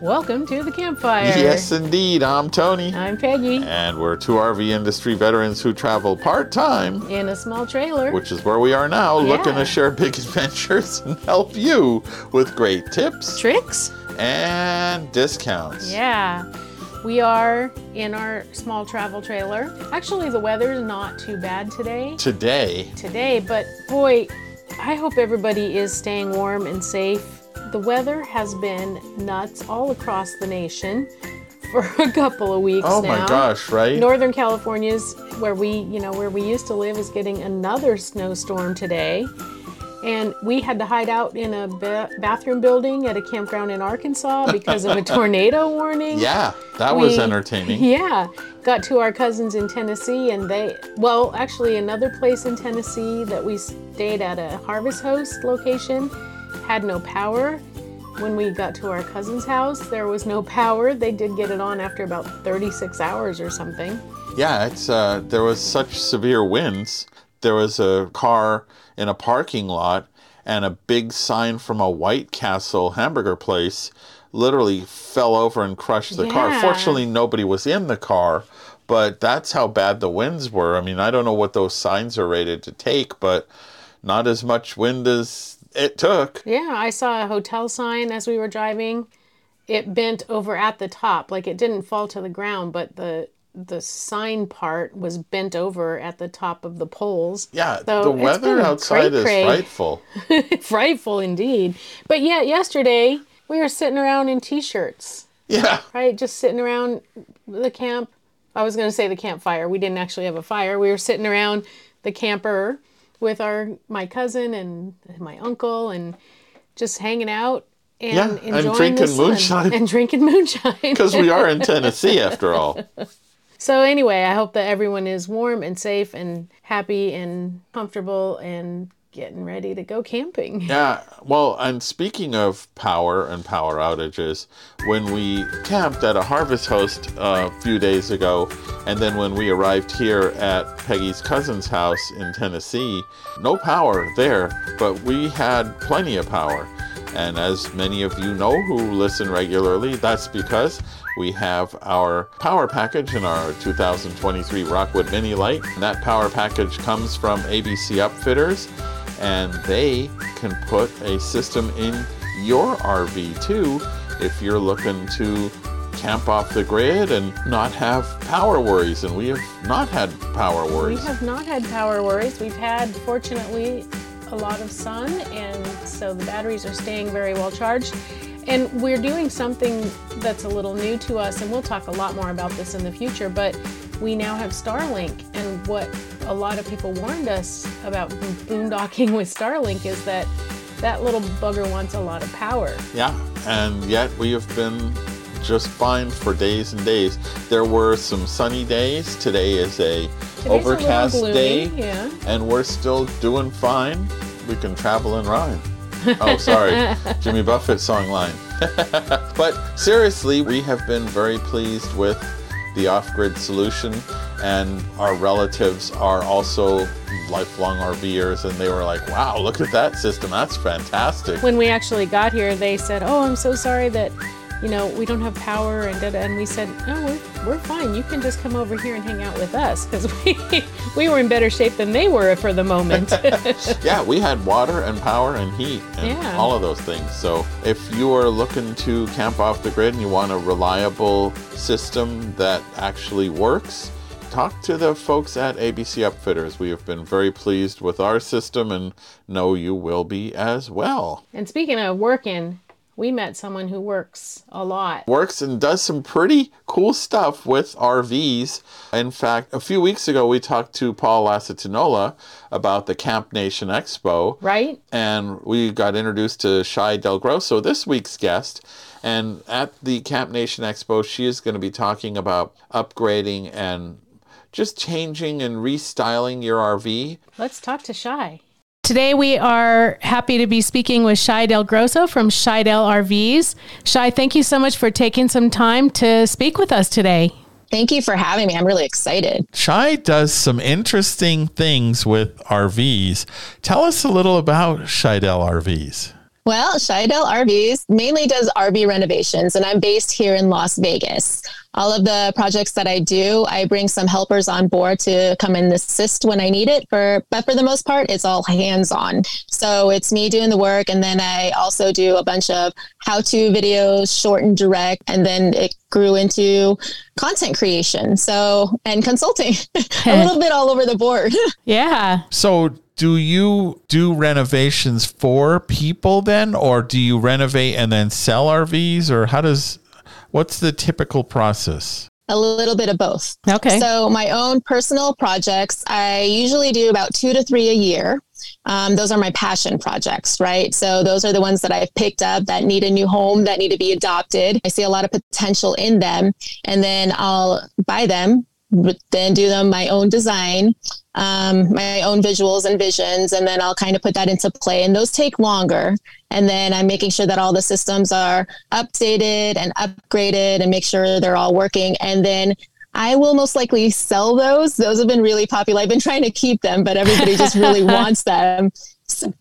Welcome to the campfire. Yes, indeed. I'm Tony. I'm Peggy And we're two RV industry veterans who travel part time, in a small trailer. which is where we are now, looking to share big adventures and help you with great tips Tricks? and discounts. Yeah. We are in our small travel trailer. Actually, the weather's not too bad today. Today, Today, but boy, I hope everybody is staying warm and safe. The weather has been nuts all across the nation for a couple of weeks oh now. my gosh, right? Northern California's where we, you know, where we used to live is getting another snowstorm today. And we had to hide out in a ba- bathroom building at a campground in Arkansas because of a tornado warning. yeah, that was entertaining. Yeah. Got to our cousins in Tennessee and they, well, actually, another place in Tennessee that we stayed at a Harvest Host location had no power. When we got to our cousin's house, there was no power. They did get it on after about 36 hours or something. Yeah, it's uh, there was such severe winds. There was a car in a parking lot, and a big sign from a White Castle hamburger place literally fell over and crushed the car. Yeah. Fortunately, nobody was in the car, but that's how bad the winds were. I mean, I don't know what those signs are rated to take, but not as much wind as it took. Yeah, I saw a hotel sign as we were driving. It bent over at the top, like it didn't fall to the ground, but the the sign part was bent over at the top of the poles. Yeah, So the weather outside is cray-cray. frightful. Frightful indeed. But yeah, yesterday we were sitting around in t-shirts, Yeah. right? Just sitting around the camp. I was going to say the campfire. We didn't actually have a fire. We were sitting around the camper with our my cousin and my uncle and just hanging out and Yeah, and enjoying the drinking sun. moonshine. and drinking moonshine. Because we are in Tennessee after all. So anyway, I hope that everyone is warm and safe and happy and comfortable and getting ready to go camping. Yeah, well, and speaking of power and power outages, when we camped at a harvest host a few days ago, and then when we arrived here at Peggy's cousin's house in Tennessee, no power there, but we had plenty of power. And as many of you know who listen regularly, that's because we have our power package in our 2023 Rockwood Mini Lite. And that power package comes from ABC Upfitters, and they can put a system in your RV too if you're looking to camp off the grid and not have power worries. And we have not had power worries. We have not had power worries. We've had, fortunately, a lot of sun, and so the batteries are staying very well charged. And we're doing something that's a little new to us, and we'll talk a lot more about this in the future, but we now have Starlink. And what a lot of people warned us about boondocking with Starlink is that that little bugger wants a lot of power. Yeah, and yet we have been just fine for days and days. There were some sunny days. Today is a Today's overcast a day, yeah. and we're still doing fine. We can travel and rhyme. Oh, sorry, Jimmy Buffett song line. but seriously, we have been very pleased with the off-grid solution, and our relatives are also lifelong RVers, and they were like, "Wow, look at that system! That's fantastic." when we actually got here, they said, "Oh, I'm so sorry that, you know, we don't have power." And da-da. and we said, "No, we're, we're fine. You can just come over here and hang out with us because we we were in better shape than they were for the moment." yeah, we had water and power and heat and Yeah. all of those things. So if you are looking to camp off the grid and you want a reliable system that actually works, talk to the folks at ABC Upfitters. We have been very pleased with our system and know you will be as well. and speaking of working, we met someone who works a lot. Works and does some pretty cool stuff with RVs. In fact, a few weeks ago, we talked to Paul Lasitanola about the Camp Nation Expo. Right? and we got introduced to Shai Del Grosso, this week's guest. And at the Camp Nation Expo, she is going to be talking about upgrading and just changing and restyling your RV. Let's talk to Shai. Today we are happy to be speaking with Shai Del Grosso from Shidel RVs. Shai, thank you so much for taking some time to speak with us today. Thank you for having me. I'm really excited. Shai does some interesting things with RVs. Tell us a little about Shidel RVs. Well, Shidel RVs mainly does RV renovations, and I'm based here in Las Vegas. All of the projects that I do, I bring some helpers on board to come and assist when I need it. For but for the most part, it's all hands on. So it's me doing the work, and then I also do a bunch of how to videos, short and direct, and then it grew into content creation. So and consulting, a little bit all over the board. yeah. So do you do renovations for people then or do you renovate and then sell RVs or how does what's the typical process? A little bit of both. Okay. So my own personal projects, I usually do about two to three a year. Um, those are my passion projects, right? So those are the ones that I've picked up that need a new home, that need to be adopted. I see a lot of potential in them, and then I'll buy them, then do them my own design, um, my own visuals and visions, and then I'll kind of put that into play. And those take longer. And then I'm making sure that all the systems are updated and upgraded and make sure they're all working. And then I will most likely sell those. Those have been really popular. I've been trying to keep them, but everybody just really wants them. So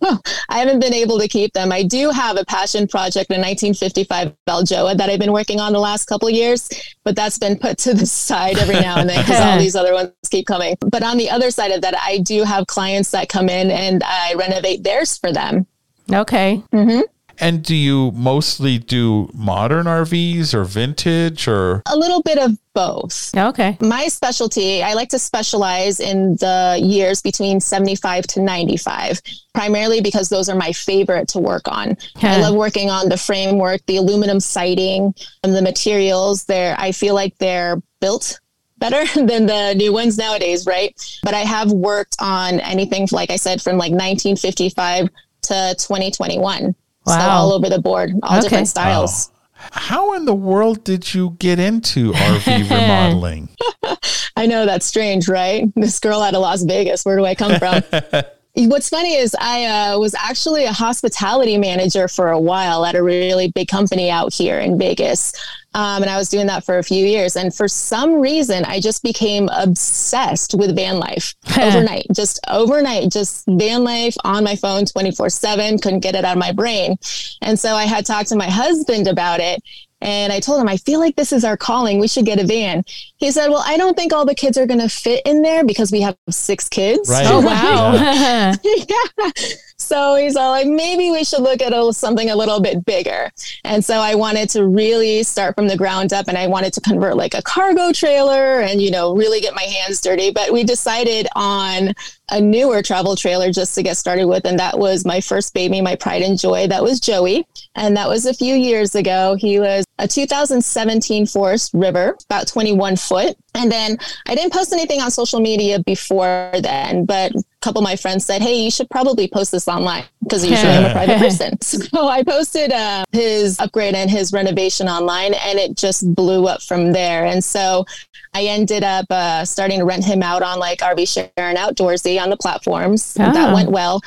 I haven't been able to keep them. I do have a passion project, in 1955 Baljoa that I've been working on the last couple years, but that's been put to the side every now and then because all these other ones keep coming. But on the other side of that, I do have clients that come in and I renovate theirs for them. Okay. Mm-hmm. And do you mostly do modern RVs or vintage or? A little bit of both. Okay. My specialty, I like to specialize in the years between 75 to 95, primarily because those are my favorite to work on. I love working on the framework, the aluminum siding, and the materials. There, I feel like they're built better than the new ones nowadays, right? But I have worked on anything, like I said, from like 1955 to 2021. Wow. So all over the board, all okay. different styles. How in the world did you get into RV remodeling? I know that's strange, right? This girl out of Las Vegas, where do I come from? What's funny is I uh, was actually a hospitality manager for a while at a really big company out here in Vegas. Um, and I was doing that for a few years. And for some reason, I just became obsessed with van life overnight, just overnight, just van life on my phone 24 7, couldn't get it out of my brain. And so I had talked to my husband about it. And I told him, I feel like this is our calling. We should get a van. He said, Well, I don't think all the kids are going to fit in there because we have six kids. Right. Oh, wow. yeah. yeah. So he's all like, maybe we should look at a, something a little bit bigger. And so I wanted to really start from the ground up and I wanted to convert like a cargo trailer and, you know, really get my hands dirty. But we decided on a newer travel trailer just to get started with. And that was my first baby, my pride and joy. That was Joey. And that was a few years ago. He was a 2017 Forest River, about 21 foot. And then I didn't post anything on social media before then, but couple of my friends said, Hey, you should probably post this online because usually I'm a private person. So I posted uh, his upgrade and his renovation online and it just blew up from there. And so I ended up uh, starting to rent him out on like RV Share and Outdoorsy on the platforms. Oh. That went well.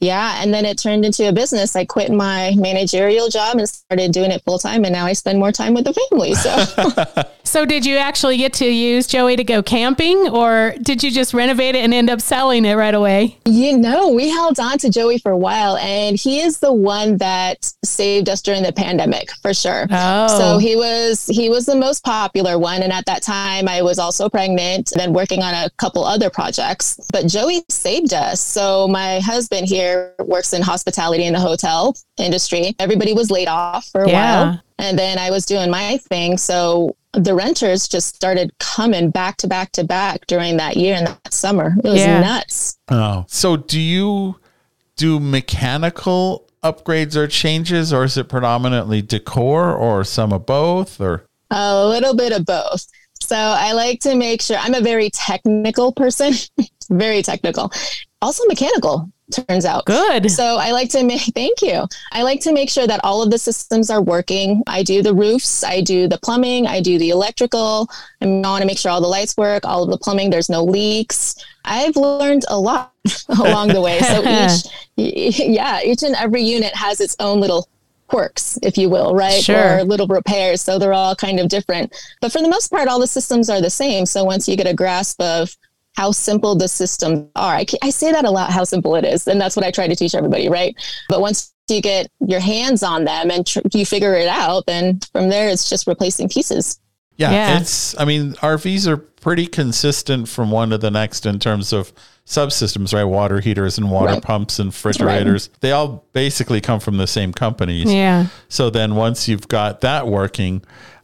Yeah. And then it turned into a business. I quit my managerial job and started doing it full time. And now I spend more time with the family. So, so did you actually get to use Joey to go camping or did you just renovate it and end up selling it right away? You know, we held on to Joey for a while and he is the one that saved us during the pandemic for sure. Oh. So he was, he was the most popular one. And at that time I was also pregnant and working on a couple other projects, but Joey saved us. So my husband here, works in hospitality in the hotel industry. Everybody was laid off for a yeah. while. And then I was doing my thing. So the renters just started coming back to back to back during that year and that summer. It was yeah. nuts. Oh. So do you do mechanical upgrades or changes or is it predominantly decor or some of both or a little bit of both. So I like to make sure I'm a very technical person, very technical, also mechanical turns out. Good. So I like to make, thank you. I like to make sure that all of the systems are working. I do the roofs, I do the plumbing, I do the electrical. I want to make sure all the lights work, all of the plumbing, there's no leaks. I've learned a lot along the way. So each, yeah, each and every unit has its own little quirks, if you will, right? Sure. Or little repairs. So they're all kind of different. But for the most part, all the systems are the same. So once you get a grasp of how simple the systems are, I, I say that a lot, how simple it is. And that's what I try to teach everybody, right? But once you get your hands on them and tr- you figure it out, then from there, it's just replacing pieces. Yeah, Yeah. it's. I mean, RVs are pretty consistent from one to the next in terms of subsystems, right? Water heaters and water Right. pumps and refrigerators. They all basically come from the same companies. Yeah. So then once you've got that working,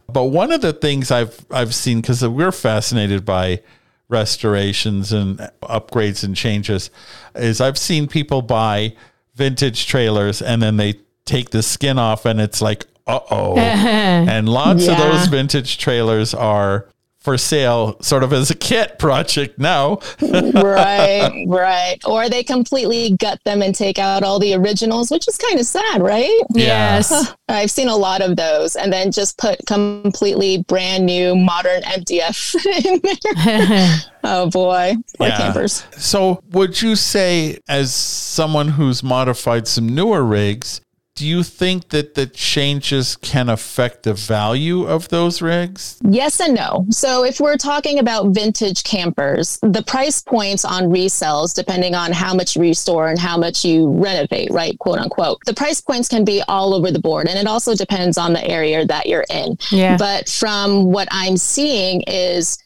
but one of the things I've I've seen because we're fascinated by restorations and upgrades and changes is I've seen people buy vintage trailers and then they take the skin off and it's like uh oh, and lots of those vintage trailers are for sale sort of as a kit project now. right, right. Or they completely gut them and take out all the originals, which is kind of sad, right? Yeah. Yes. I've seen a lot of those, and then just put completely brand new modern MDF in there. oh boy, poor Yeah. campers. So, would you say, as someone who's modified some newer rigs, do you think that the changes can affect the value of those rigs? Yes and no. So if we're talking about vintage campers, the price points on resells, depending on how much you restore and how much you renovate, right? Quote unquote. The price points can be all over the board. And it also depends on the area that you're in. Yeah. But from what I'm seeing is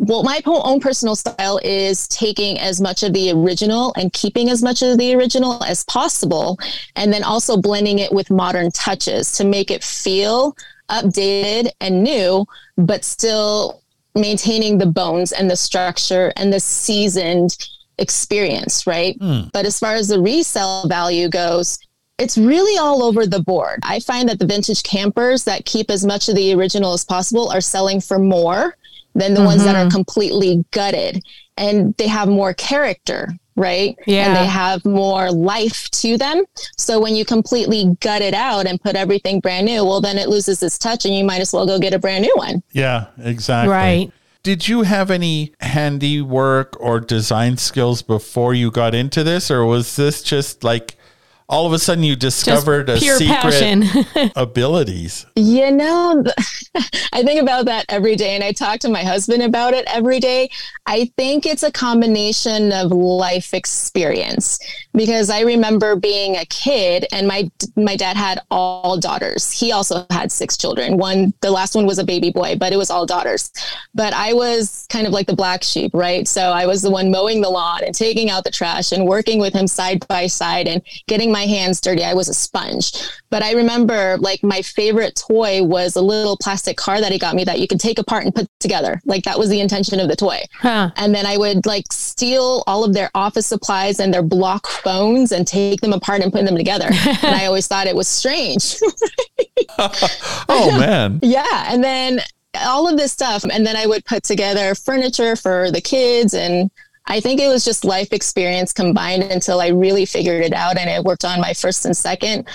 well, my po- own personal style is taking as much of the original and keeping as much of the original as possible, and then also blending it with modern touches to make it feel updated and new, but still maintaining the bones and the structure and the seasoned experience, right? Hmm. But as far as the resale value goes, it's really all over the board. I find that the vintage campers that keep as much of the original as possible are selling for more than the ones that are mm-hmm. completely gutted and they have more character, right? Yeah. And they have more life to them. So when you completely gut it out and put everything brand new, well, then it loses its touch and you might as well go get a brand new one. Yeah, exactly. Right. Did you have any handiwork or design skills before you got into this, or was this just like all of a sudden you Just discovered a secret abilities? You know, I think about that every day and I talk to my husband about it every day. I think it's a combination of life experience because I remember being a kid and my my dad had all daughters. He also had six children. One the last one was a baby boy, but it was all daughters. But I was kind of like the black sheep, right? So I was the one mowing the lawn and taking out the trash and working with him side by side and getting my hands dirty. I was a sponge. But I remember like my favorite toy was a little plastic car that he got me that you could take apart and put together. Like that was the intention of the toy. Huh. And then I would like steal all of their office supplies and their block phones and take them apart and put them together. and I always thought it was strange. Oh man. Yeah. And then all of this stuff. And then I would put together furniture for the kids. And I think it was just life experience combined until I really figured it out and it worked on my first and second.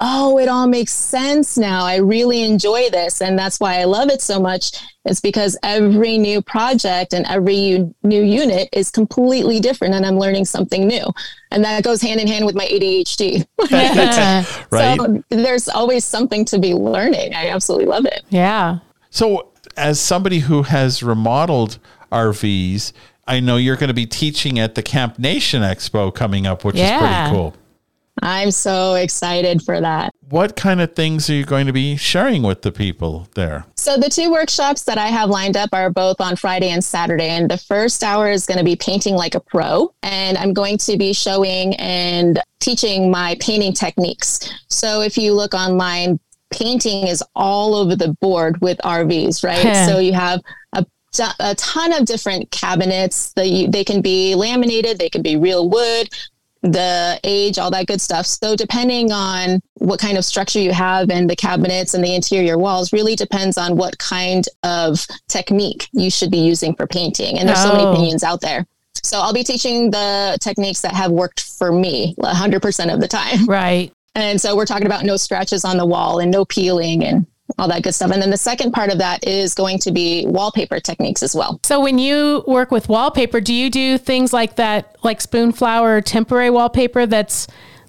Oh, it all makes sense now. I really enjoy this. And that's why I love it so much. It's because every new project and every u- new unit is completely different and I'm learning something new. And that goes hand in hand with my ADHD. Right. So there's always something to be learning. I absolutely love it. yeah. So, as somebody who has remodeled RVs, I know you're going to be teaching at the Camp Nation Expo coming up, which Yeah. is pretty cool. I'm so excited for that. What kind of things are you going to be sharing with the people there? So the two workshops that I have lined up are both on Friday and Saturday. And the first hour is going to be painting like a pro. And I'm going to be showing and teaching my painting techniques. So if you look online, painting is all over the board with RVs, right? so you have a a ton of different cabinets. They, they can be laminated, they can be real wood, the age, all that good stuff. So depending on what kind of structure you have and the cabinets and the interior walls really depends on what kind of technique you should be using for painting. And there's so Oh. many opinions out there. So I'll be teaching the techniques that have worked for me 100% of the time. Right. And so we're talking about no scratches on the wall and no peeling and all that good stuff. And then the second part of that is going to be wallpaper techniques as well. So when you work with wallpaper, do you do things like that, like Spoonflower temporary wallpaper that's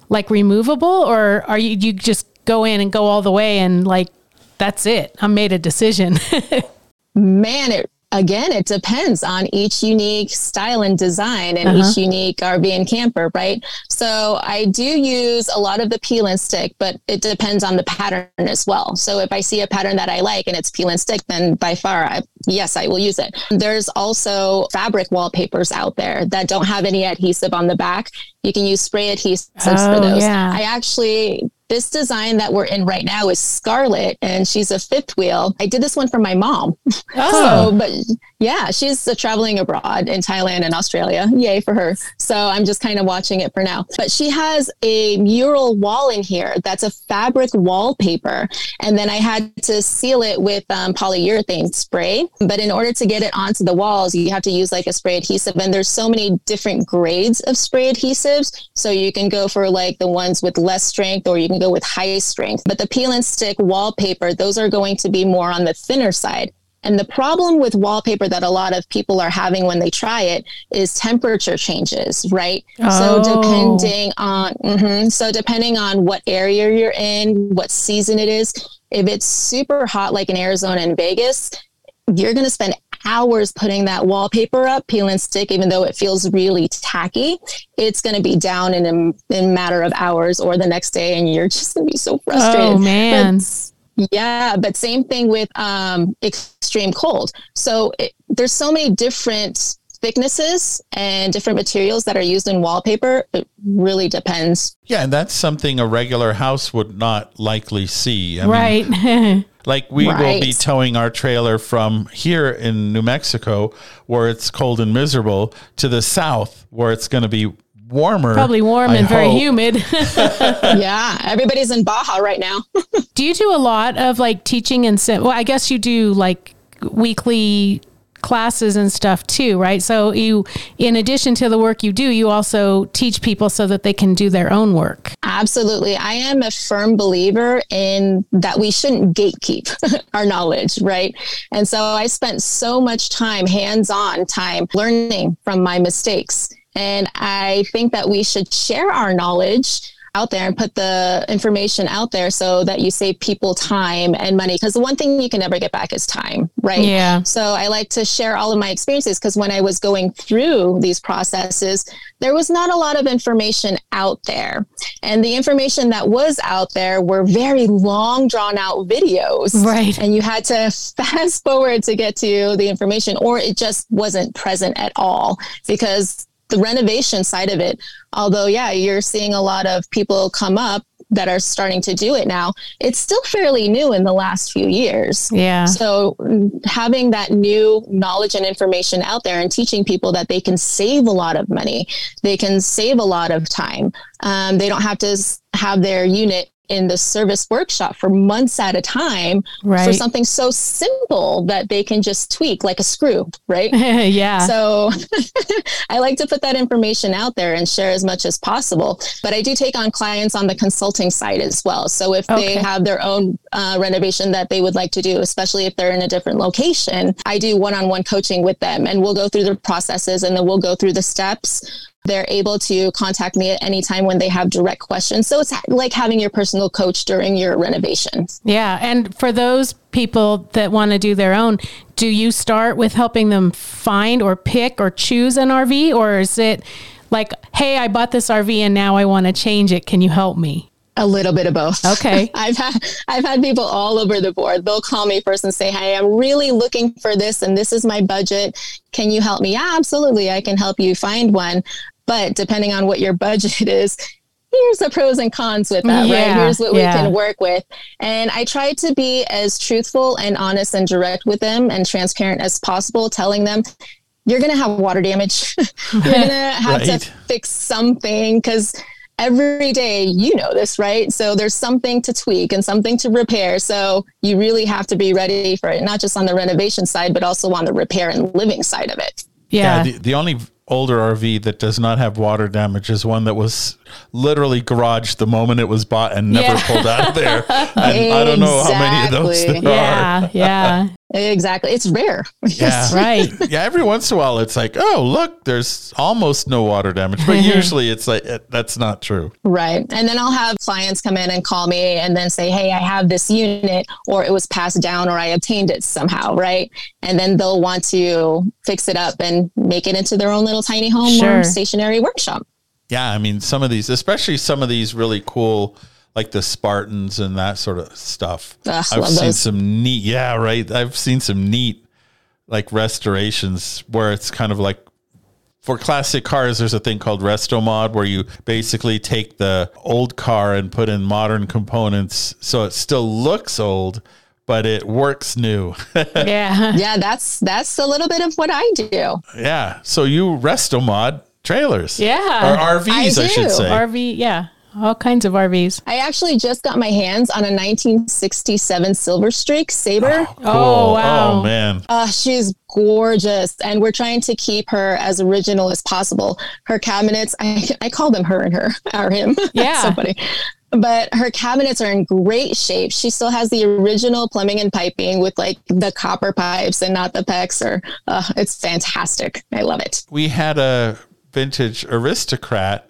like removable, or are you you just go in and go all the way and like that's it? I made a decision. Man, it again, it depends on each unique style and design and uh-huh. each unique RV and camper, right? So I do use a lot of the peel and stick, but it depends on the pattern as well. So if I see a pattern that I like and it's peel and stick, then by far, I, yes, I will use it. There's also fabric wallpapers out there that don't have any adhesive on the back. You can use spray adhesives oh, for those. Yeah. I actually this design that we're in right now is Scarlet, and she's a fifth wheel. I did this one for my mom. Oh. so, but yeah, she's uh, traveling abroad in Thailand and Australia. Yay for her. So I'm just kind of watching it for now. But she has a mural wall in here that's a fabric wallpaper. And then I had to seal it with um, polyurethane spray. But in order to get it onto the walls, you have to use like a spray adhesive. And there's so many different grades of spray adhesives. So you can go for like the ones with less strength or you can go with high strength. But the peel and stick wallpaper, those are going to be more on the thinner side. And the problem with wallpaper that a lot of people are having when they try it is temperature changes, right? Oh. So depending on mm-hmm, so depending on what area you're in, what season it is, if it's super hot like in Arizona and Vegas, you're going to spend hours putting that wallpaper up, peel and stick, even though it feels really tacky, it's going to be down in a, in a matter of hours or the next day, and you're just going to be so frustrated. Oh man. But, yeah, but same thing with um, extreme cold. So it, there's so many different thicknesses and different materials that are used in wallpaper. It really depends. Yeah, and that's something a regular house would not likely see. I right. Mean, like we right. will be towing our trailer from here in New Mexico, where it's cold and miserable, to the south, where it's going to be warmer. Probably warm I and hope. very humid. yeah, everybody's in Baja right now. do you do a lot of like teaching and well, I guess you do like weekly classes and stuff too, right? So you in addition to the work you do, you also teach people so that they can do their own work. Absolutely. I am a firm believer in that we shouldn't gatekeep our knowledge, right? And so I spent so much time, hands-on time learning from my mistakes and I think that we should share our knowledge out there and put the information out there so that you save people time and money. Because the one thing you can never get back is time, right? Yeah. So I like to share all of my experiences because when I was going through these processes, there was not a lot of information out there. And the information that was out there were very long, drawn out videos. Right. And you had to fast forward to get to the information, or it just wasn't present at all because the renovation side of it, although, yeah, you're seeing a lot of people come up that are starting to do it now, it's still fairly new in the last few years. Yeah. So having that new knowledge and information out there and teaching people that they can save a lot of money, they can save a lot of time. Um, they don't have to have their unit in the service workshop for months at a time right. for something so simple that they can just tweak like a screw, right? yeah. So I like to put that information out there and share as much as possible. But I do take on clients on the consulting side as well. So if okay. they have their own uh, renovation that they would like to do, especially if they're in a different location, I do one on one coaching with them and we'll go through the processes and then we'll go through the steps they're able to contact me at any time when they have direct questions. So it's like having your personal coach during your renovations. Yeah. And for those people that want to do their own, do you start with helping them find or pick or choose an RV? Or is it like, hey, I bought this RV and now I want to change it. Can you help me? A little bit of both. Okay. I've had I've had people all over the board. They'll call me first and say, "Hey, I'm really looking for this and this is my budget. Can you help me?" Yeah, absolutely. I can help you find one. But depending on what your budget is, here's the pros and cons with that, yeah, right? Here's what yeah. we can work with. And I try to be as truthful and honest and direct with them and transparent as possible, telling them, you're going to have water damage. you're going to have right. to fix something because every day you know this, right? So there's something to tweak and something to repair. So you really have to be ready for it, not just on the renovation side, but also on the repair and living side of it. Yeah. yeah the, the only older RV that does not have water damage is one that was literally garaged the moment it was bought and never Yeah. pulled out of there. And I don't know how many of those there Exactly. are. Yeah, yeah, Exactly. It's rare. Yeah. right. yeah, every once in a while it's like, oh, look, there's almost no water damage. But usually it's like, it, that's not true. Right. And then I'll have clients come in and call me and then say, Hey, I have this unit, or it was passed down, or I obtained it somehow. Right. And then they'll want to fix it up and make it into their own little tiny home Sure. or stationary workshop. Yeah, I mean, some of these, especially some of these really cool, like the Spartans and that sort of stuff. Ah, Ugh, I've seen those. some neat, yeah, right. I've seen some neat, like restorations where it's kind of like for classic cars. There's a thing called Resto Mod where you basically take the old car and put in modern components, so it still looks old, but it works new. Yeah. Yeah, that's that's a little bit of what I do. yeah. So you Resto Mod trailers, Yeah. or RVs, I, I should say. RV, yeah. All kinds of RVs. I actually just got my hands on a 1967 Silver Streak Sabre. Oh, wow. Oh man. Uh, she's gorgeous, and we're trying to keep her as original as possible. Her cabinets, I, I call them her and her, or him. Yeah. so funny. But her cabinets are in great shape. She still has the original plumbing and piping with like the copper pipes and not the PEX. Or uh, it's fantastic. I love it. we had a vintage aristocrat.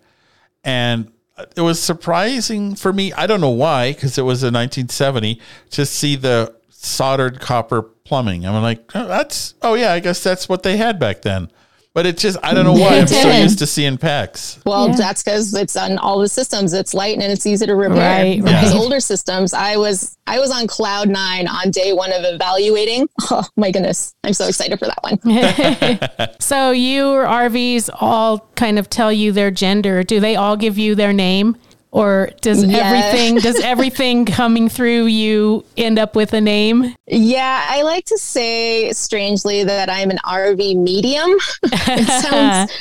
And it was surprising for me i don't know why because it was a 1970 to see the soldered copper plumbing. I'm like oh, that's oh yeah i guess that's what they had back then but it just i don't know why i'm so used to seeing PEX Well, Yeah. that's because it's on all the systems. It's light and it's easy to repair. Right, With These older systems, I was I was on cloud nine on day one of evaluating. Oh my goodness, I'm so excited for that one. So your RVs all kind of tell you their gender. Do they all give you their name? Or does Yeah. everything does everything coming through you end up with a name? Yeah, I like to say strangely that I'm an RV medium. it sounds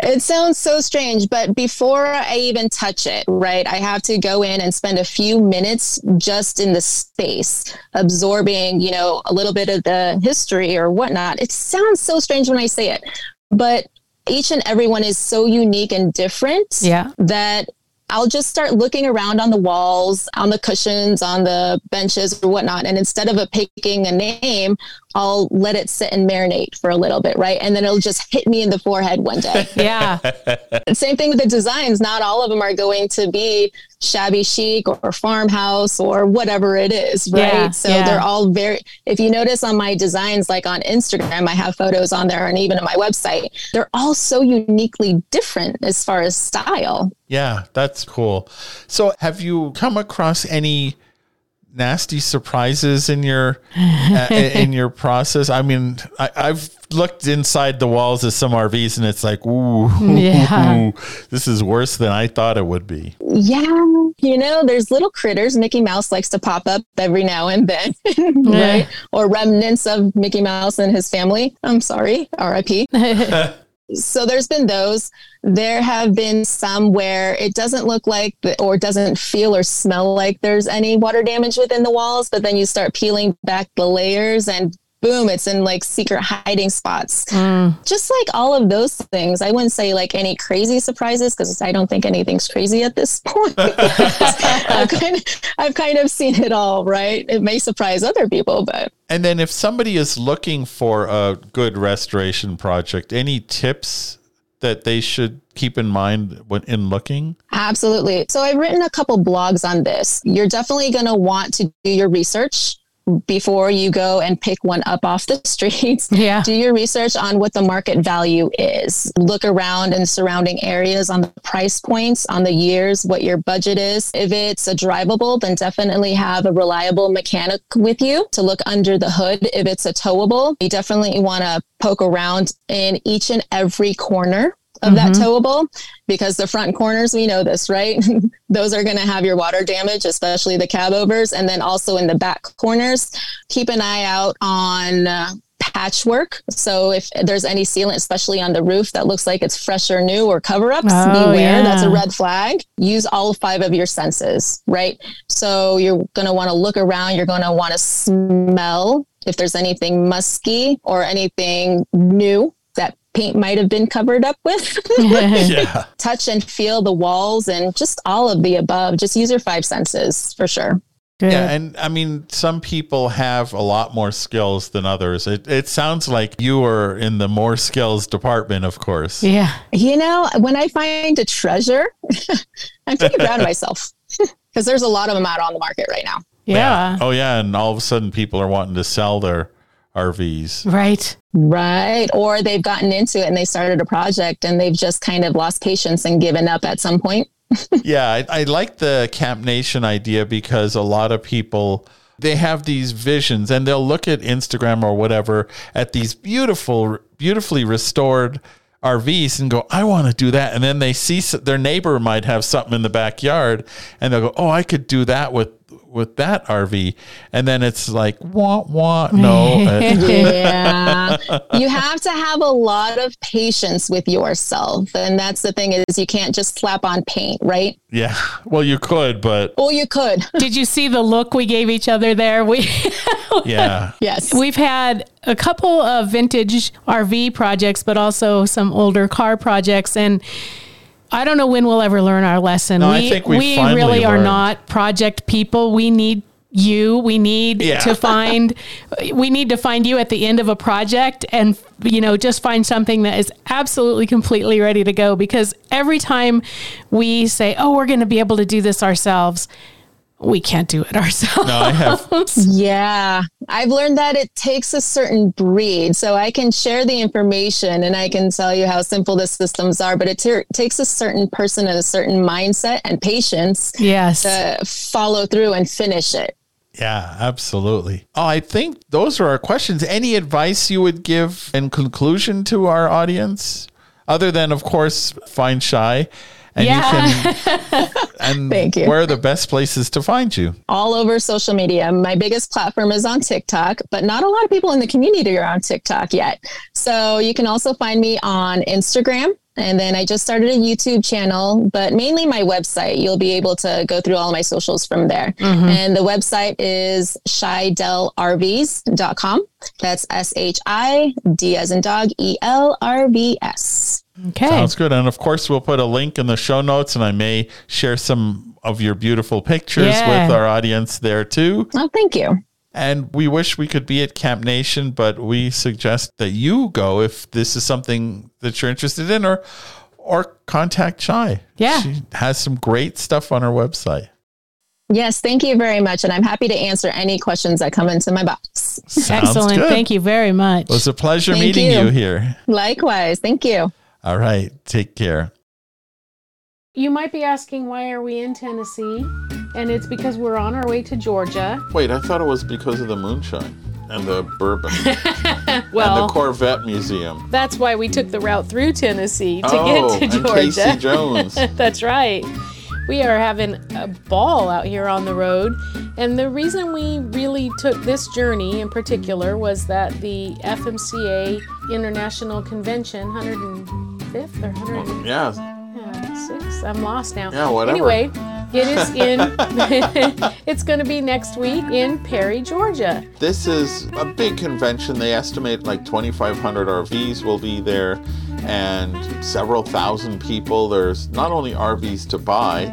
it sounds so strange, but before I even touch it, right, I have to go in and spend a few minutes just in the space, absorbing, you know, a little bit of the history or whatnot. It sounds so strange when I say it, but each and every one is so unique and different Yeah. that I'll just start looking around on the walls, on the cushions, on the benches or whatnot. And instead of a picking a name, I'll let it sit and marinate for a little bit, right? And then it'll just hit me in the forehead one day. Yeah. Same thing with the designs. Not all of them are going to be shabby chic or farmhouse or whatever it is, right? Yeah, so yeah. they're all very, if you notice on my designs, like on Instagram, I have photos on there and even on my website, they're all so uniquely different as far as style. yeah that's cool so have you come across any nasty surprises in your uh, in your process i mean I, i've looked inside the walls of some rvs and it's like ooh, Yeah. this is worse than i thought it would be Yeah, you know, there's little critters. Mickey Mouse likes to pop up every now and then, right? Or remnants of Mickey Mouse and his family. I'm sorry, RIP. So there's been those. There have been some where it doesn't look like the, or doesn't feel or smell like there's any water damage within the walls, but then you start peeling back the layers and boom, it's in like secret hiding spots mm. just like all of those things, I wouldn't say like any crazy surprises because I don't think anything's crazy at this point. I've, kind of, I've kind of seen it all, right? It may surprise other people, but and then if somebody is looking for a good restoration project any tips that they should keep in mind when in looking absolutely. So I've written a couple blogs on this. You're definitely going to want to do your research before you go and pick one up off the streets. Yeah. Do your research on what the market value is. Look around in surrounding areas on the price points, on the years, what your budget is. If it's a drivable, then definitely have a reliable mechanic with you to look under the hood. If it's a towable, you definitely want to poke around in each and every corner of that towable because the front corners we know this right? Those are going to have your water damage especially the cab overs and then also in the back corners keep an eye out on uh, patchwork. So if there's any sealant especially on the roof that looks like it's fresh or new or cover ups Oh, beware that's a red flag. Use all five of your senses right? So you're going to want to look around you're going to want to smell if there's anything musky or anything new paint might have been covered up with. Yeah. Touch and feel the walls and just all of the above. Just use your five senses for sure. Good. Yeah, and I mean, some people have a lot more skills than others. It it sounds like you are in the more skills department, of course. yeah. You know, when I find a treasure, I'm pretty proud of myself because there's a lot of them out on the market right now. Yeah. Oh yeah, and all of a sudden people are wanting to sell their RVs. Right. Right. Or they've gotten into it and they started a project and they've just kind of lost patience and given up at some point. yeah, I, I like the Camp Nation idea because a lot of people they have these visions and they'll look at Instagram or whatever at these beautiful, beautifully restored RVs and go, I want to do that. And then they see their neighbor might have something in the backyard and they'll go, Oh, I could do that with with that RV. And then it's like, wah, wah. No. yeah. You have to have a lot of patience with yourself. And that's the thing is you can't just slap on paint, right? yeah. Well, you could, but Well, you could. Did you see the look we gave each other there? We yeah. yes. we've had a couple of vintage RV projects, but also some older car projects and I don't know when we'll ever learn our lesson. No, I we think we really are not project people. We need you. We need Yeah. to find we need to find you at the end of a project and you know just find something that is absolutely completely ready to go because every time we say, "Oh, we're going to be able to do this ourselves." We can't do it ourselves. No, I have Yeah, I've learned that it takes a certain breed. So I can share the information and I can tell you how simple the systems are, but it ter- takes a certain person and a certain mindset and patience Yes. to follow through and finish it. Yeah, absolutely. Oh, I think those are our questions. Any advice you would give in conclusion to our audience? Other than, of course, find Shai. And Yeah. you can and Thank you. where are the best places to find you? All over social media. My biggest platform is on TikTok, but not a lot of people in the community are on TikTok yet. So you can also find me on Instagram. And then I just started a YouTube channel, but mainly my website. You'll be able to go through all my socials from there. Mm-hmm. And the website is shidelrvs.com. That's S H I D as in dog, E L R V S. okay. Sounds good. And of course, we'll put a link in the show notes and I may share some of your beautiful pictures Yeah. with our audience there too. Oh, thank you. And we wish we could be at Camp Nation, but we suggest that you go if this is something that you're interested in or or contact Shai. Yeah. She has some great stuff on her website. Yes, thank you very much. And I'm happy to answer any questions that come into my box. Sounds Excellent. good. Thank you very much. It was a pleasure Thank meeting you. you. here. Likewise. Thank you. All right. Take care. You might be asking why are we in Tennessee? And it's because we're on our way to Georgia. Wait, I thought it was because of the moonshine and the bourbon well, and the Corvette Museum. that's why we took the route through Tennessee to oh, get to and Georgia. Casey Jones. That's right. We are having a ball out here on the road. And the reason we really took this journey in particular was that the FMCA International Convention, 105th or 106th, yeah, I'm lost now. Yeah, whatever. Anyway, it is in, it's going to be next week in Perry, Georgia. this is a big convention. They estimate like 2,500 RVs will be there and several thousand people. There's not only RVs to buy,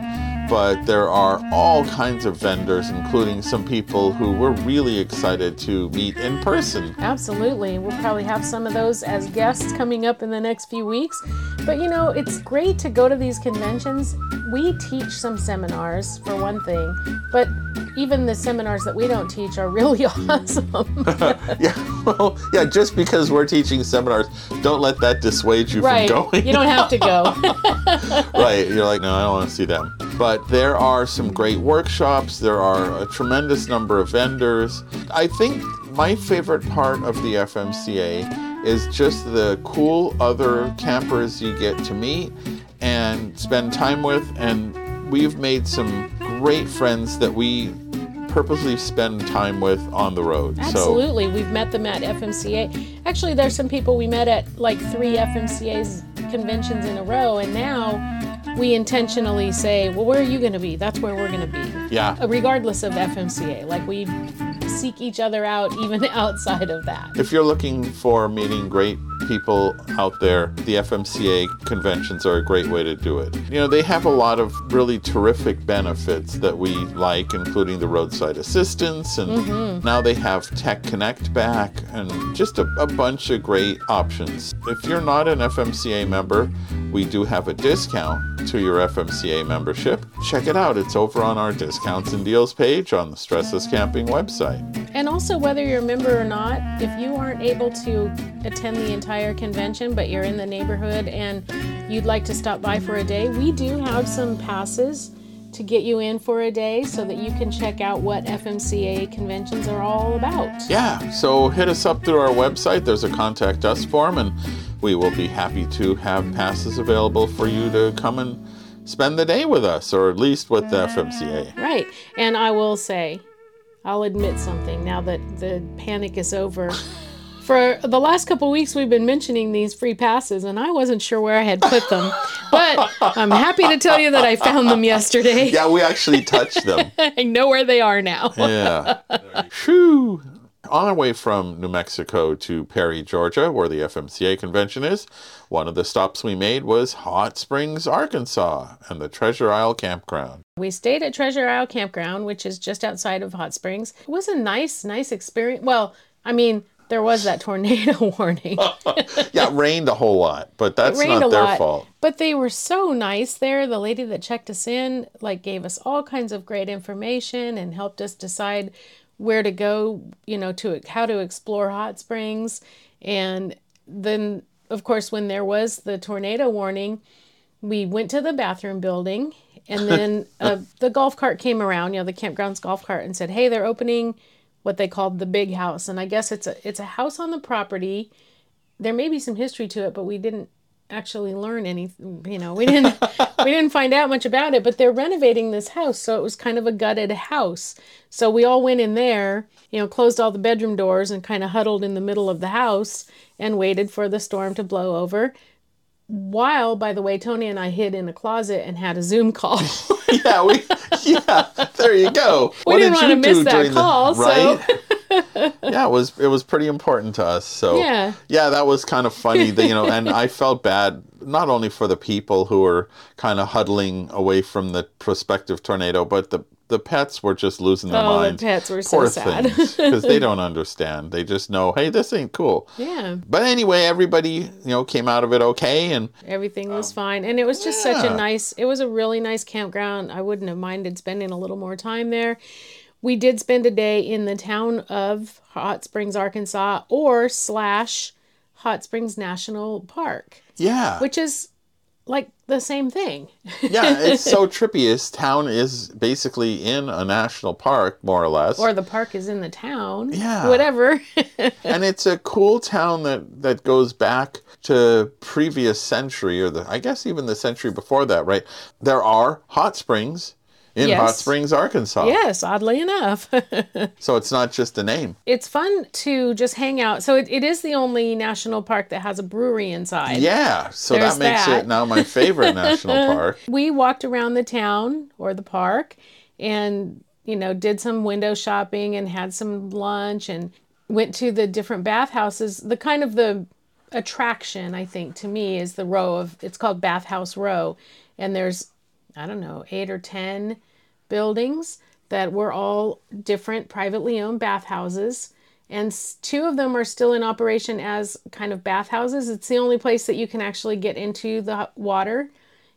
but there are all kinds of vendors, including some people who we're really excited to meet in person. Absolutely. We'll probably have some of those as guests coming up in the next few weeks. But you know, it's great to go to these conventions. We teach some seminars, for one thing, but even the seminars that we don't teach are really awesome. Yeah, well, yeah, just because we're teaching seminars, don't let that dissuade you right. from going. You don't have to go. right. You're like, no, I don't want to see them. But there are some great workshops. There are a tremendous number of vendors. I think my favorite part of the FMCA is just the cool other campers you get to meet and spend time with. And we've made some great friends that we purposely spend time with on the road. Absolutely. We've met them at FMCA. Actually, there's some people we met at like three FMCA's conventions in a row, and now we intentionally say, well, where are you going to be? That's where we're going to be. Yeah. Uh, regardless of FMCA. Like we seek each other out even outside of that. If you're looking for meeting great people out there, the FMCA conventions are a great way to do it. You know, they have a lot of really terrific benefits that we like, including the roadside assistance, and Mm-hmm. now they have Tech Connect back, and just a, a bunch of great options. If you're not an FMCA member, we do have a discount to your FMCA membership. Check it out. It's over on our discounts and deals page on the Stressless Camping website. And also, whether you're a member or not, if you aren't able to attend the entire convention, but you're in the neighborhood and you'd like to stop by for a day, we do have some passes to get you in for a day so that you can check out what FMCA conventions are all about. Yeah, so hit us up through our website. There's a contact us form, and we will be happy to have passes available for you to come and spend the day with us, or at least with the FMCA. Uh, right. And I will say, I'll admit something now that the panic is over. For the last couple weeks, we've been mentioning these free passes, and I wasn't sure where I had put them. But I'm happy to tell you that I found them yesterday. Yeah, we actually touched them. I know where they are now. Yeah. Phew. On our way from New Mexico to Perry, Georgia, where the FMCA convention is, one of the stops we made was Hot Springs, Arkansas, and the Treasure Isle Campground. We stayed at Treasure Isle Campground, which is just outside of Hot Springs. It was a nice, nice experience. Well, I mean, there was that tornado warning. Yeah, it rained a whole lot, but that's not their lot, fault. But they were so nice there. The lady that checked us in like gave us all kinds of great information and helped us decide where to go, you know, to how to explore hot springs. And then of course when there was the tornado warning, we went to the bathroom building and then uh, the golf cart came around, you know, the campground's golf cart and said, "Hey, they're opening what they called the big house." And I guess it's a it's a house on the property there may be some history to it, but we didn't actually learn anything. You know, we didn't we didn't find out much about it. But they're renovating this house, so it was kind of a gutted house. So we all went in there, you know, closed all the bedroom doors and kind of huddled in the middle of the house and waited for the storm to blow over. While, by the way, Tony and I hid in a closet and had a Zoom call. yeah, we yeah, there you go. We what didn't did wanna miss that call, the so- right? yeah, it was it was pretty important to us. So Yeah. yeah, that was kind of funny, that, you know, and I felt bad not only for the people who were kind of huddling away from the prospective tornado, but the the pets were just losing their Oh, the minds. pets were so sad. because they don't understand. They just know, hey, this ain't cool. yeah. But anyway, everybody you know came out of it okay, and Everything was um, fine. And it was just such a nice, it was a really nice campground. I wouldn't have minded spending a little more time there. We did spend a day in the town of Hot Springs, Arkansas, or slash Hot Springs National Park, yeah, which is like the same thing. yeah, it's so trippy. This town is basically in a national park, more or less. or the park is in the town. Yeah. Whatever. and it's a cool town that that goes back to previous century or the I guess even the century before that, right? There are hot springs in Yes. Hot Springs, Arkansas. yes, oddly enough. So it's not just a name. it's fun to just hang out. So it, it is the only national park that has a brewery inside. Yeah, so There's that makes that. it now my favorite national park. we walked around the town or the park and you know did some window shopping and had some lunch and went to the different bathhouses the kind of the attraction i think to me is the row of it's called bathhouse row and there's i don't know eight or ten buildings that were all different privately owned bathhouses and two of them are still in operation as kind of bathhouses it's the only place that you can actually get into the water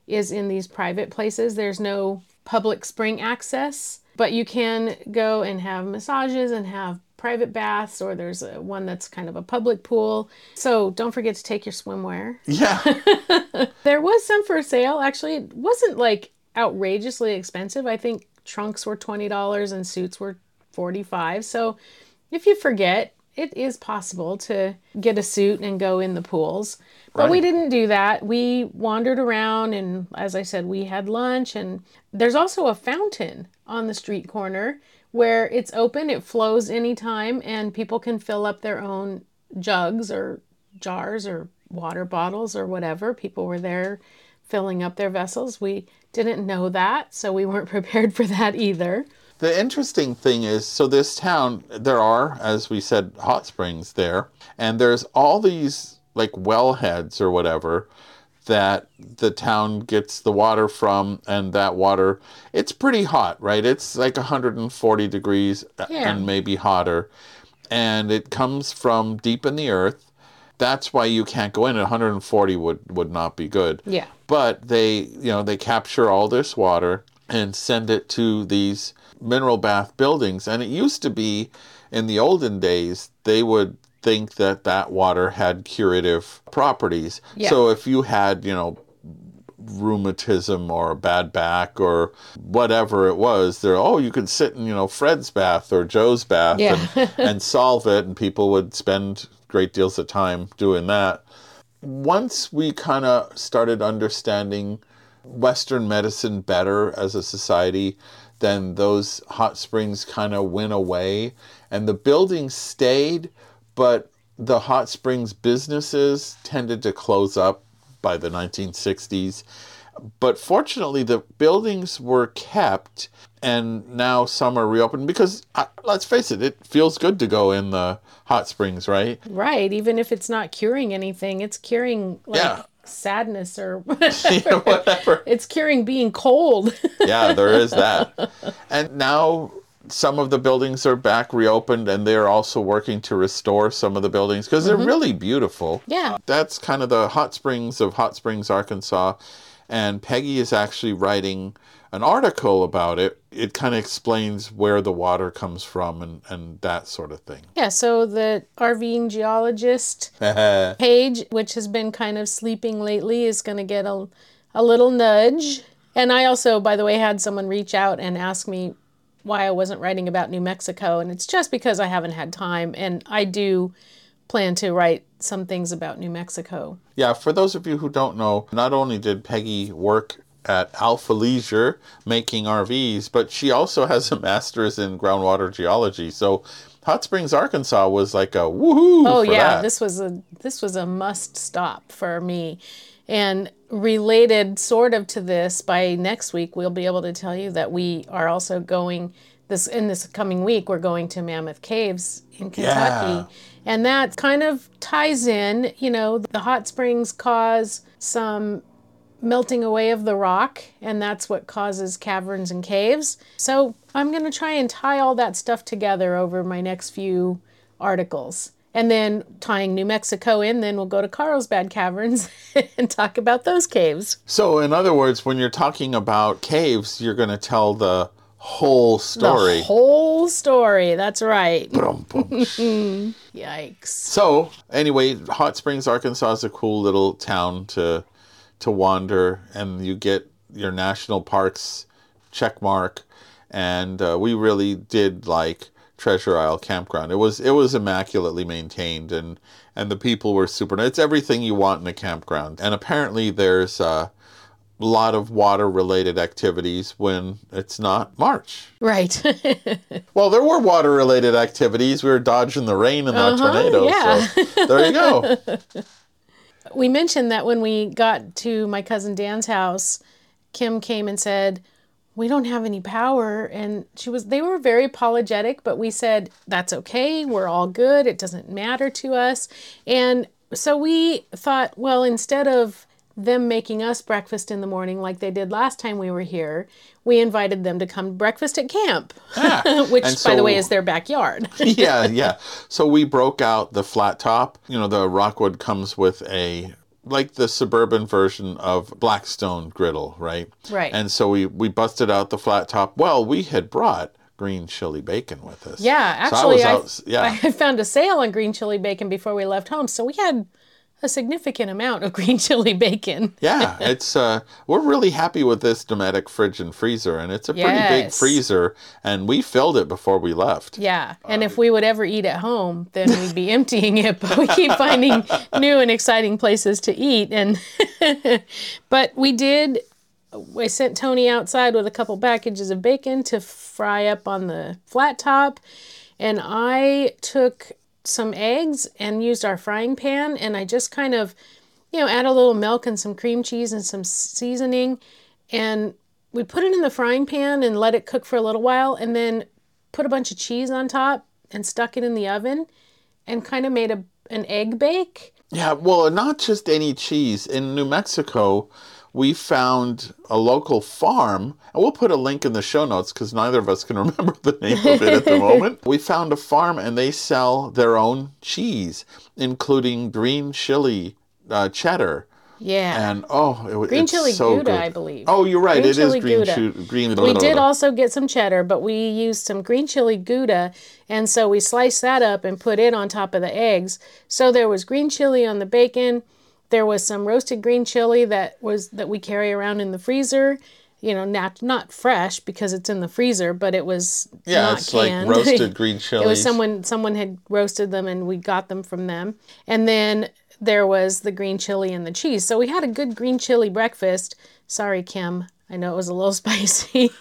is in these private places. There's no public spring access, but you can go and have massages and have private baths, or there's a, one that's kind of a public pool. So don't forget to take your swimwear. Yeah. There was some for sale. Actually, it wasn't like outrageously expensive. I think trunks were $20 and suits were 45 So if you forget, it is possible to get a suit and go in the pools. But we didn't do that. We wandered around and as I said, we had lunch and there's also a fountain on the street corner where it's open, it flows anytime and people can fill up their own jugs or jars or water bottles or whatever. People were there filling up their vessels. We didn't know that, so we weren't prepared for that either. The interesting thing is so this town, there are, as we said, hot springs there, and there's all these like well heads or whatever that the town gets the water from and that water it's pretty hot right? It's like 140 degrees uh, Yeah. and maybe hotter. And it comes from deep in the earth. That's why you can't go in. 140 would would not be good. Yeah. but they you know they capture all this water and send it to these mineral bath buildings. And it used to be in the olden days they would think that that water had curative properties Yeah. so if you had you know rheumatism or a bad back or whatever it was there oh you could sit in you know fred's bath or joe's bath Yeah. and, and solve it and people would spend great deals of time doing that once we kind of started understanding Western medicine better as a society, then those hot springs kind of went away and the buildings stayed, but the hot springs businesses tended to close up by the 1960s. But fortunately, the buildings were kept, and now some are reopened because uh, let's face it, it feels good to go in the hot springs, right? Right. Even if it's not curing anything, it's curing like Yeah. sadness or Yeah, whatever. it's curing being cold. yeah, there is that. And now some of the buildings are back reopened and they're also working to restore some of the buildings because they're mm-hmm. really beautiful. Yeah. Uh, that's kind of the hot springs of Hot Springs, Arkansas. And Peggy is actually writing an article about it. It kind of explains where the water comes from and, and that sort of thing. yeah. So the RV geologist page, which has been kind of sleeping lately, is going to get a, a little nudge. And I also, by the way, had someone reach out and ask me why I wasn't writing about New Mexico. And it's just because I haven't had time. And I do plan to write some things about New Mexico. Yeah, for those of you who don't know, not only did Peggy work at Alpha Leisure making RVs, but she also has a master's in groundwater geology. So Hot Springs, Arkansas was like a woohoo. Oh for yeah, that. this was a this was a must stop for me. And related sort of to this, by next week we'll be able to tell you that we are also going this in this coming week we're going to Mammoth Caves in Kentucky. Yeah. And that kind of ties in, you know, the hot springs cause some melting away of the rock, and that's what causes caverns and caves. So I'm going to try and tie all that stuff together over my next few articles. And then tying New Mexico in, then we'll go to Carlsbad Caverns and talk about those caves. So, in other words, when you're talking about caves, you're going to tell the whole story. The whole story. That's right. Yikes. So anyway, Hot Springs, Arkansas is a cool little town to to wander, and you get your national parks check mark, and uh, we really did like Treasure Isle Campground. It was it was immaculately maintained, and and the people were super. It's everything you want in a campground, and apparently there's a lot of water related activities when it's not March. Right. Well, there were water related activities. We were dodging the rain and the Uh-huh, tornado. yeah. So there you go. we mentioned that when we got to my cousin Dan's house, Kim came and said, "We don't have any power." And she was they were very apologetic, but we said, "That's okay. We're all good. It doesn't matter to us." And so we thought, well, instead of them making us breakfast in the morning like they did last time we were here, we invited them to come breakfast at camp, ah. which And by the way is their backyard. yeah, yeah. So we broke out the flat top. You know, the Rockwood comes with a like the suburban version of Blackstone griddle, right? Right. And so we we busted out the flat top. Well, we had brought green chili bacon with us. Yeah, So actually, I, out- yeah. I found a sale on green chili bacon before we left home, so we had a significant amount of green chili bacon. yeah, it's uh we're really happy with this Dometic fridge and freezer and it's a pretty big freezer and we filled it before we left. Yeah, and if we would ever eat at home, then we'd be emptying it. But we keep finding new and exciting places to eat, and but we did. I sent Tony outside with a couple packages of bacon to fry up on the flat top, and I took some eggs and used our frying pan, and I just kind of, you know, add a little milk and some cream cheese and some seasoning, and we put it in the frying pan and let it cook for a little while and then put a bunch of cheese on top and stuck it in the oven and kind of made a an egg bake. Yeah, well, not just any cheese. In New Mexico, we found a local farm, and we'll put a link in the show notes because neither of us can remember the name of it at the moment. We found a farm, and they sell their own cheese, including green chili uh, cheddar. Yeah. And oh, it, green it's chili so Gouda, good. I believe. Oh, you're right. Green It is chili green Gouda. chu- green. we did also get some cheddar, but we used some green chili Gouda, and so we sliced that up and put it on top of the eggs. So there was green chili on the bacon. There was some roasted green chili that was that we carry around in the freezer. You know, not not fresh because it's in the freezer, but it was Yeah, not it's like canned. roasted green chili It was someone someone had roasted them and we got them from them. And then there was the green chili and the cheese. So we had a good green chili breakfast. Sorry, Kim. I know it was a little spicy.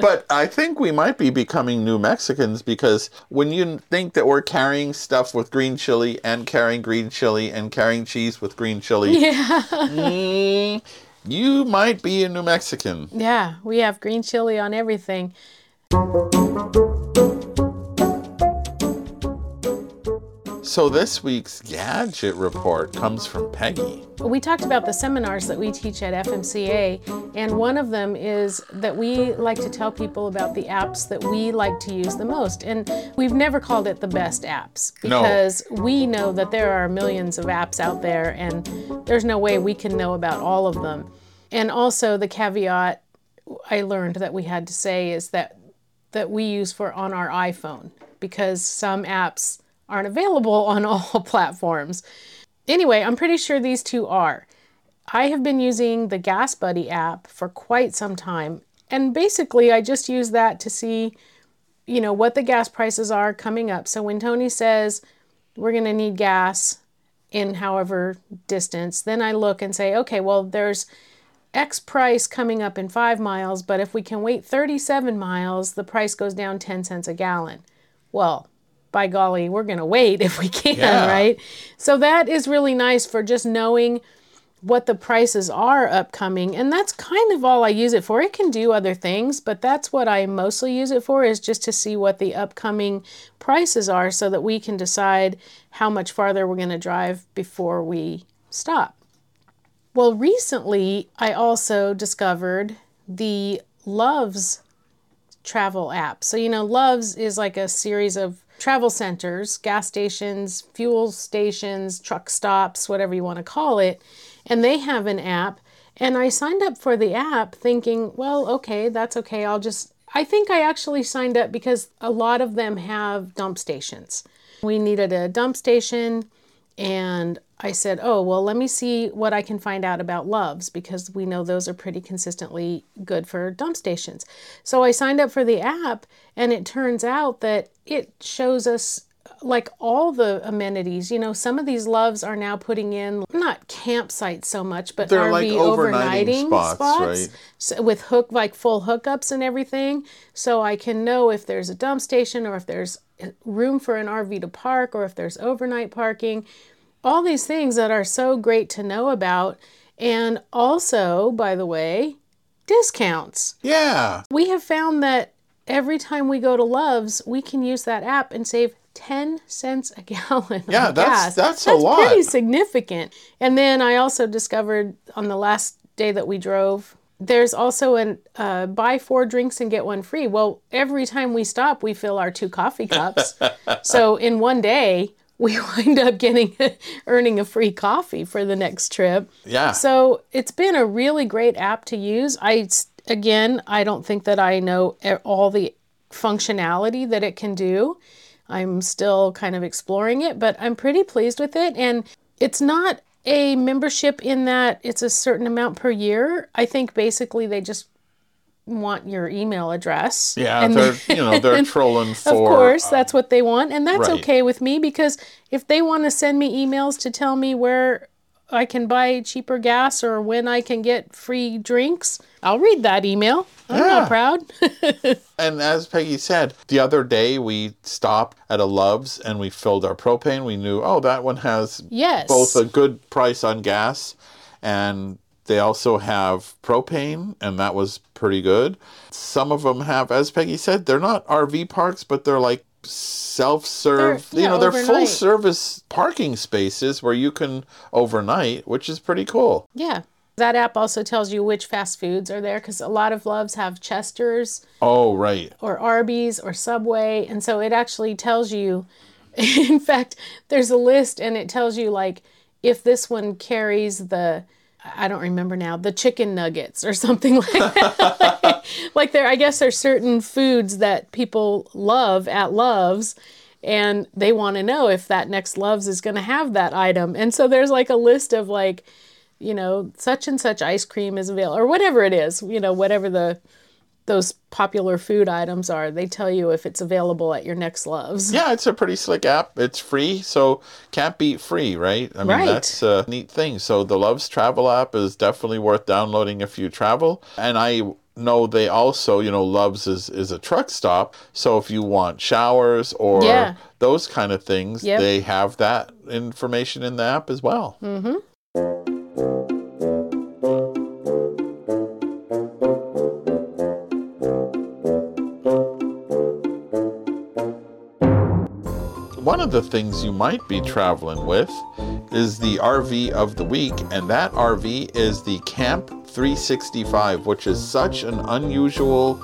But I think we might be becoming new Mexicans because when you think that we're carrying stuff with green chili and carrying green chili and carrying cheese with green chili, yeah. mm, you might be a New Mexican. Yeah, we have green chili on everything. So this week's gadget report comes from Peggy. We talked about the seminars that we teach at FMCA, and one of them is that we like to tell people about the apps that we like to use the most. And we've never called it the best apps No. because we know that there are millions of apps out there, and there's no way we can know about all of them. And also, the caveat I learned that we had to say is that that we use for on our iPhone because some apps aren't available on all platforms. Anyway, I'm pretty sure these two are. I have been using the Gas Buddy app for quite some time, and basically I just use that to see, you know, what the gas prices are coming up. So when Tony says we're going to need gas in however distance, then I look and say, okay, well, there's X price coming up in five miles, but if we can wait 37 miles, the price goes down 10 cents a gallon. Well, by golly, we're going to wait if we can, Yeah. right? So that is really nice for just knowing what the prices are upcoming. And that's kind of all I use it for. It can do other things, but that's what I mostly use it for is just to see what the upcoming prices are so that we can decide how much farther we're going to drive before we stop. Well, recently I also discovered the Loves travel app. So, you know, Loves is like a series of travel centers, gas stations, fuel stations, truck stops, whatever you want to call it. And they have an app. And I signed up for the app thinking, well, okay, that's okay. I'll just, I think I actually signed up because a lot of them have dump stations. We needed a dump station. And I said, oh, well, let me see what I can find out about Loves because we know those are pretty consistently good for dump stations. So I signed up for the app, and it turns out that it shows us like all the amenities. You know, some of these Loves are now putting in not campsites so much, but They're RV like overnighting overnighting spots, right? so with hook like full hookups and everything so i can know if there's a dump station or if there's eh, room for an rv to park or if there's overnight parking all these things that are so great to know about and also by the way discounts Yeah. we have found that every time we go to loves we can use that app and save 10 cents a gallon Yeah, that's- gas. that's a that's lot. pretty significant and then i also discovered on the last day that we drove there's also an uh, buy four drinks and get one free well every time we stop we fill our two coffee cups so in one day we wind up getting earning a free coffee for the next trip Yeah. so it's been a really great app to use. I again, I don't think that I know all the functionality that it can do. I'm still kind of exploring it, but I'm pretty pleased with it and it's not a membership in that it's a certain amount per year. I think basically they just want your email address. yeah, And they're you know they're trolling for. of course, um, that's what they want, and that's right. okay with me because if they want to send me emails to tell me where I can buy cheaper gas or when I can get free drinks, I'll read that email. I'm Yeah. not proud. And as Peggy said, the other day we stopped at a Love's and we filled our propane. We knew, oh, that one has yes. both a good price on gas and They also have propane, and that was pretty good. Some of them have, as Peggy said, they're not RV parks, but they're like self-serve They're- you know they're full service parking spaces where you can overnight which is pretty cool Yeah. That app also tells you which fast foods are there because a lot of loves have Chester's oh right or Arby's or Subway. And so it actually tells you, in fact, there's a list and it tells you like if this one carries the, I don't remember now, the chicken nuggets or something like that. like there, I guess there's certain foods that people love at Love's and they want to know if that next Love's is going to have that item. And so there's like a list of like, you know, such and such ice cream is available or whatever it is, you know, whatever the those popular food items are. They tell you if it's available at your next Love's. yeah it's a pretty slick app it's free so can't beat free right i mean Right. that's a neat thing so the loves travel app is definitely worth downloading if you travel and i know they also you know loves is, is a truck stop so if you want showers or Yeah. those kind of things Yep. they have that information in the app as well mm-hmm. One of the things you might be traveling with is the RV of the week, and that RV is the Camp 365, which is such an unusual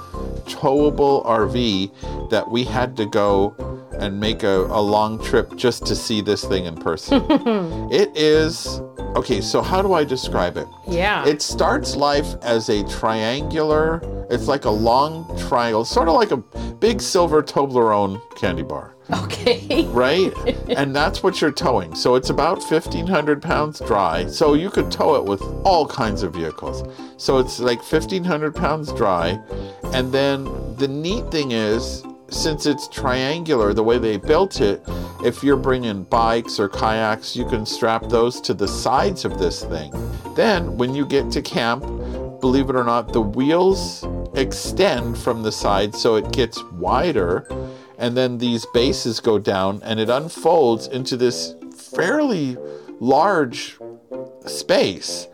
towable RV that we had to go and make a, a long trip just to see this thing in person. it is okay, so how do I describe it? Yeah. It starts life as a triangular, it's like a long triangle, sort of like a big silver Toblerone candy bar okay. right? and that's what you're towing. So it's about 1,500 pounds dry. So you could tow it with all kinds of vehicles. So it's like 1,500 pounds dry. And then the neat thing is, since it's triangular, the way they built it, if you're bringing bikes or kayaks, you can strap those to the sides of this thing. Then when you get to camp, believe it or not, the wheels extend from the side so it gets wider and then these bases go down and it unfolds into this fairly large space.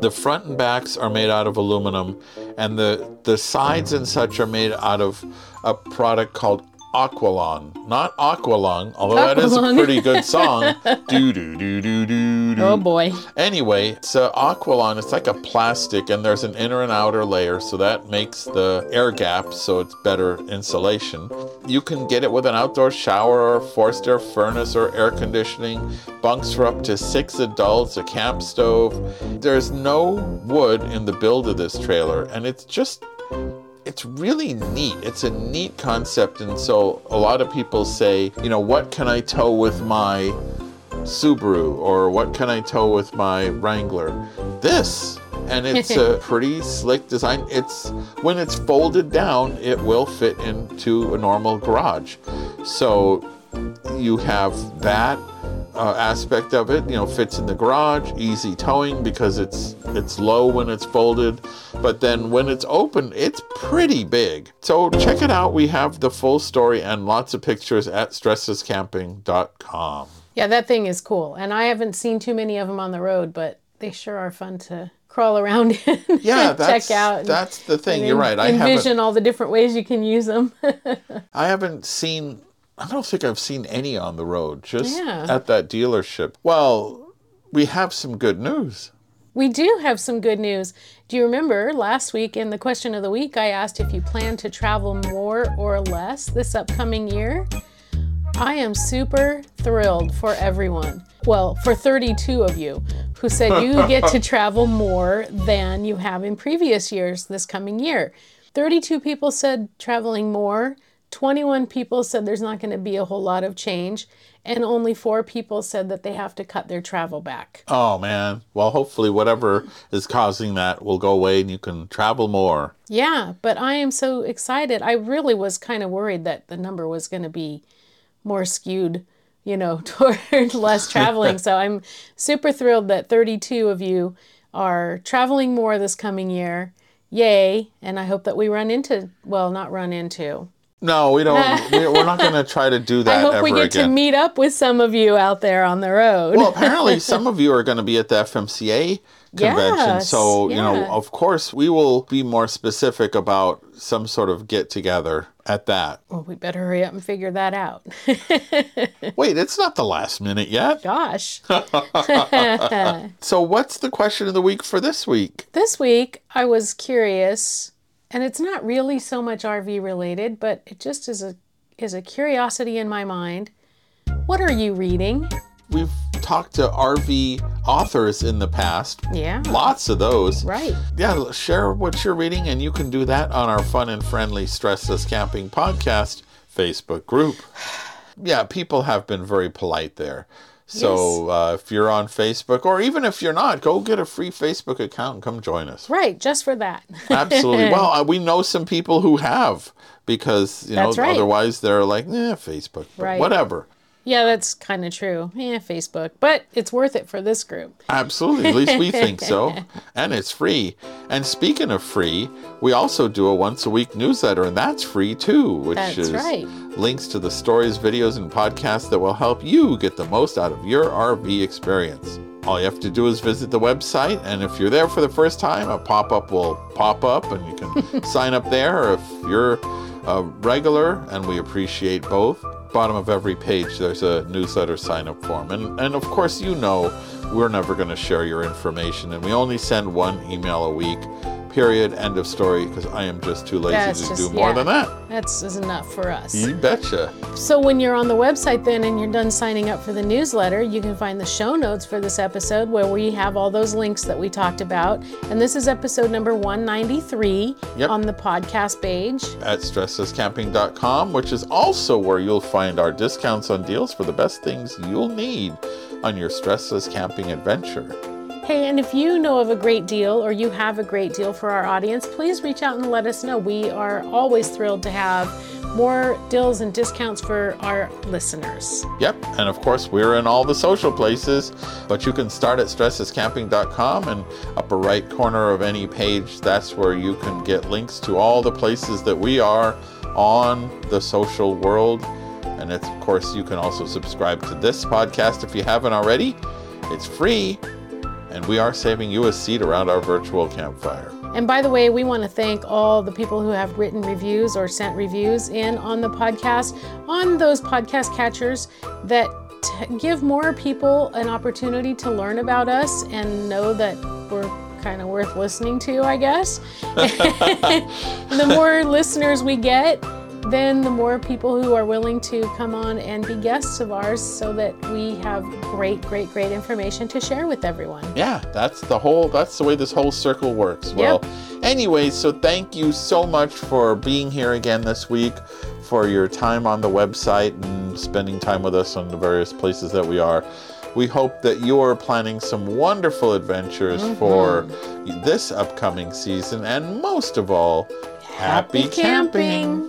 The front and backs are made out of aluminum and the the sides and such are made out of a product called Aqualon. Not Aqualung, although that is a pretty good song. do do do do do do. Oh boy. Anyway, it's a Aqualon. It's like a plastic, and there's an inner and outer layer, so that makes the air gap, so it's better insulation. You can get it with an outdoor shower or forced air furnace or air conditioning, bunks for up to six adults, a camp stove. There's no wood in the build of this trailer, and it's just it's really neat. It's a neat concept, and so a lot of people say, you know, what can I tow with my Subaru or what can I tow with my Wrangler? This. And it's a pretty slick design. It's when it's folded down, it will fit into a normal garage. So you have that uh, aspect of it. You know, fits in the garage, easy towing because it's it's low when it's folded, but then when it's open, it's pretty big. So check it out. We have the full story and lots of pictures at stresslesscamping.com. Yeah, that thing is cool. And I haven't seen too many of them on the road, but they sure are fun to crawl around in Yeah, check out. and- that's the thing. You're right. I envision all the different ways you can use them. I haven't seen. I don't think I've seen any on the road. Just Yeah. at that dealership. Well, we have some good news. We do have some good news. Do you remember last week in the question of the week, I asked if you plan to travel more or less this upcoming year? I am super thrilled for everyone. Well, for 32 of you who said you get to travel more than you have in previous years this coming year. 32 people said traveling more. 21 people said there's not going to be a whole lot of change. And only four people said that they have to cut their travel back. Oh man. Well, hopefully whatever is causing that will go away and you can travel more. Yeah, but I am so excited. I really was kind of worried that the number was going to be more skewed, you know, toward less traveling. so I'm super thrilled that 32 of you are traveling more this coming year. Yay. And I hope that we run into, well, not run into. No, we don't. we- We're not going to try to do that I hope we get to meet up with some of you out there on the road. well, apparently some of you are going to be at the FMCA convention. Yes, so, you know, of course, we will be more specific about some sort of get together at that. Well, we better hurry up and figure that out. Wait, it's not the last minute yet. Gosh. So, what's the question of the week for this week? This week, I was curious, and it's not really so much RV related, but it just is a is a curiosity in my mind. What are you reading? We've talked to RV authors in the past. Yeah. Lots of those. Right. Yeah, share what you're reading, and you can do that on our fun and friendly Stressless Camping Podcast Facebook group. Yeah, people have been very polite there. So uh, if you're on Facebook, or even if you're not, go get a free Facebook account and come join us. Right, just for that. Absolutely. well, uh, we know some people who have because you know right. otherwise they're like, eh, Facebook, but Right. whatever. Yeah, that's kind of true. Yeah, Facebook, but it's worth it for this group. Absolutely. At least we think so. And it's free. And speaking of free, we also do a once a week newsletter, and that's free too, which That's is right. links to the stories, videos, and podcasts that will help you get the most out of your RV experience. All you have to do is visit the website, and if you're there for the first time, a pop up will pop up, and you can sign up there. Or if you're a regular, and we appreciate both, bottom of every page there's a newsletter sign up form. And, and of course, you know we're never going to share your information, and we only send one email a week. Period. End of story. Because I am just too lazy That's to just- do more yeah. than that. That's is enough for us. You betcha. So when you're on the website then and you're done signing up for the newsletter, you can find the show notes for this episode where we have all those links that we talked about. And this is episode number 193 Yep. on the podcast page. at stresslesscamping.com, which is also where you'll find our discounts on deals for the best things you'll need on your stressless camping adventure. Hey, and if you know of a great deal or you have a great deal for our audience, please reach out and let us know. We are always thrilled to have more deals and discounts for our listeners. Yep, and of course, we're in all the social places, but you can start at stresslesscamping.com and upper right corner of any page, that's where you can get links to all the places that we are on the social world. And of course, you can also subscribe to this podcast if you haven't already. It's free, and we are saving you a seat around our virtual campfire. And by the way, we want to thank all the people who have written reviews or sent reviews in on the podcast, on those podcast catchers that t- give more people an opportunity to learn about us and know that we're kind of worth listening to, I guess. the more listeners we get, then the more people who are willing to come on and be guests of ours so that we have great, great, great information to share with everyone. Yeah, that's the whole that's the way this whole circle works. Well, anyway, so thank you so much for being here again this week, for your time on the website and spending time with us on the various places that we are. We hope that you are planning some wonderful adventures mm-hmm. for this upcoming season and most of all, happy, camping.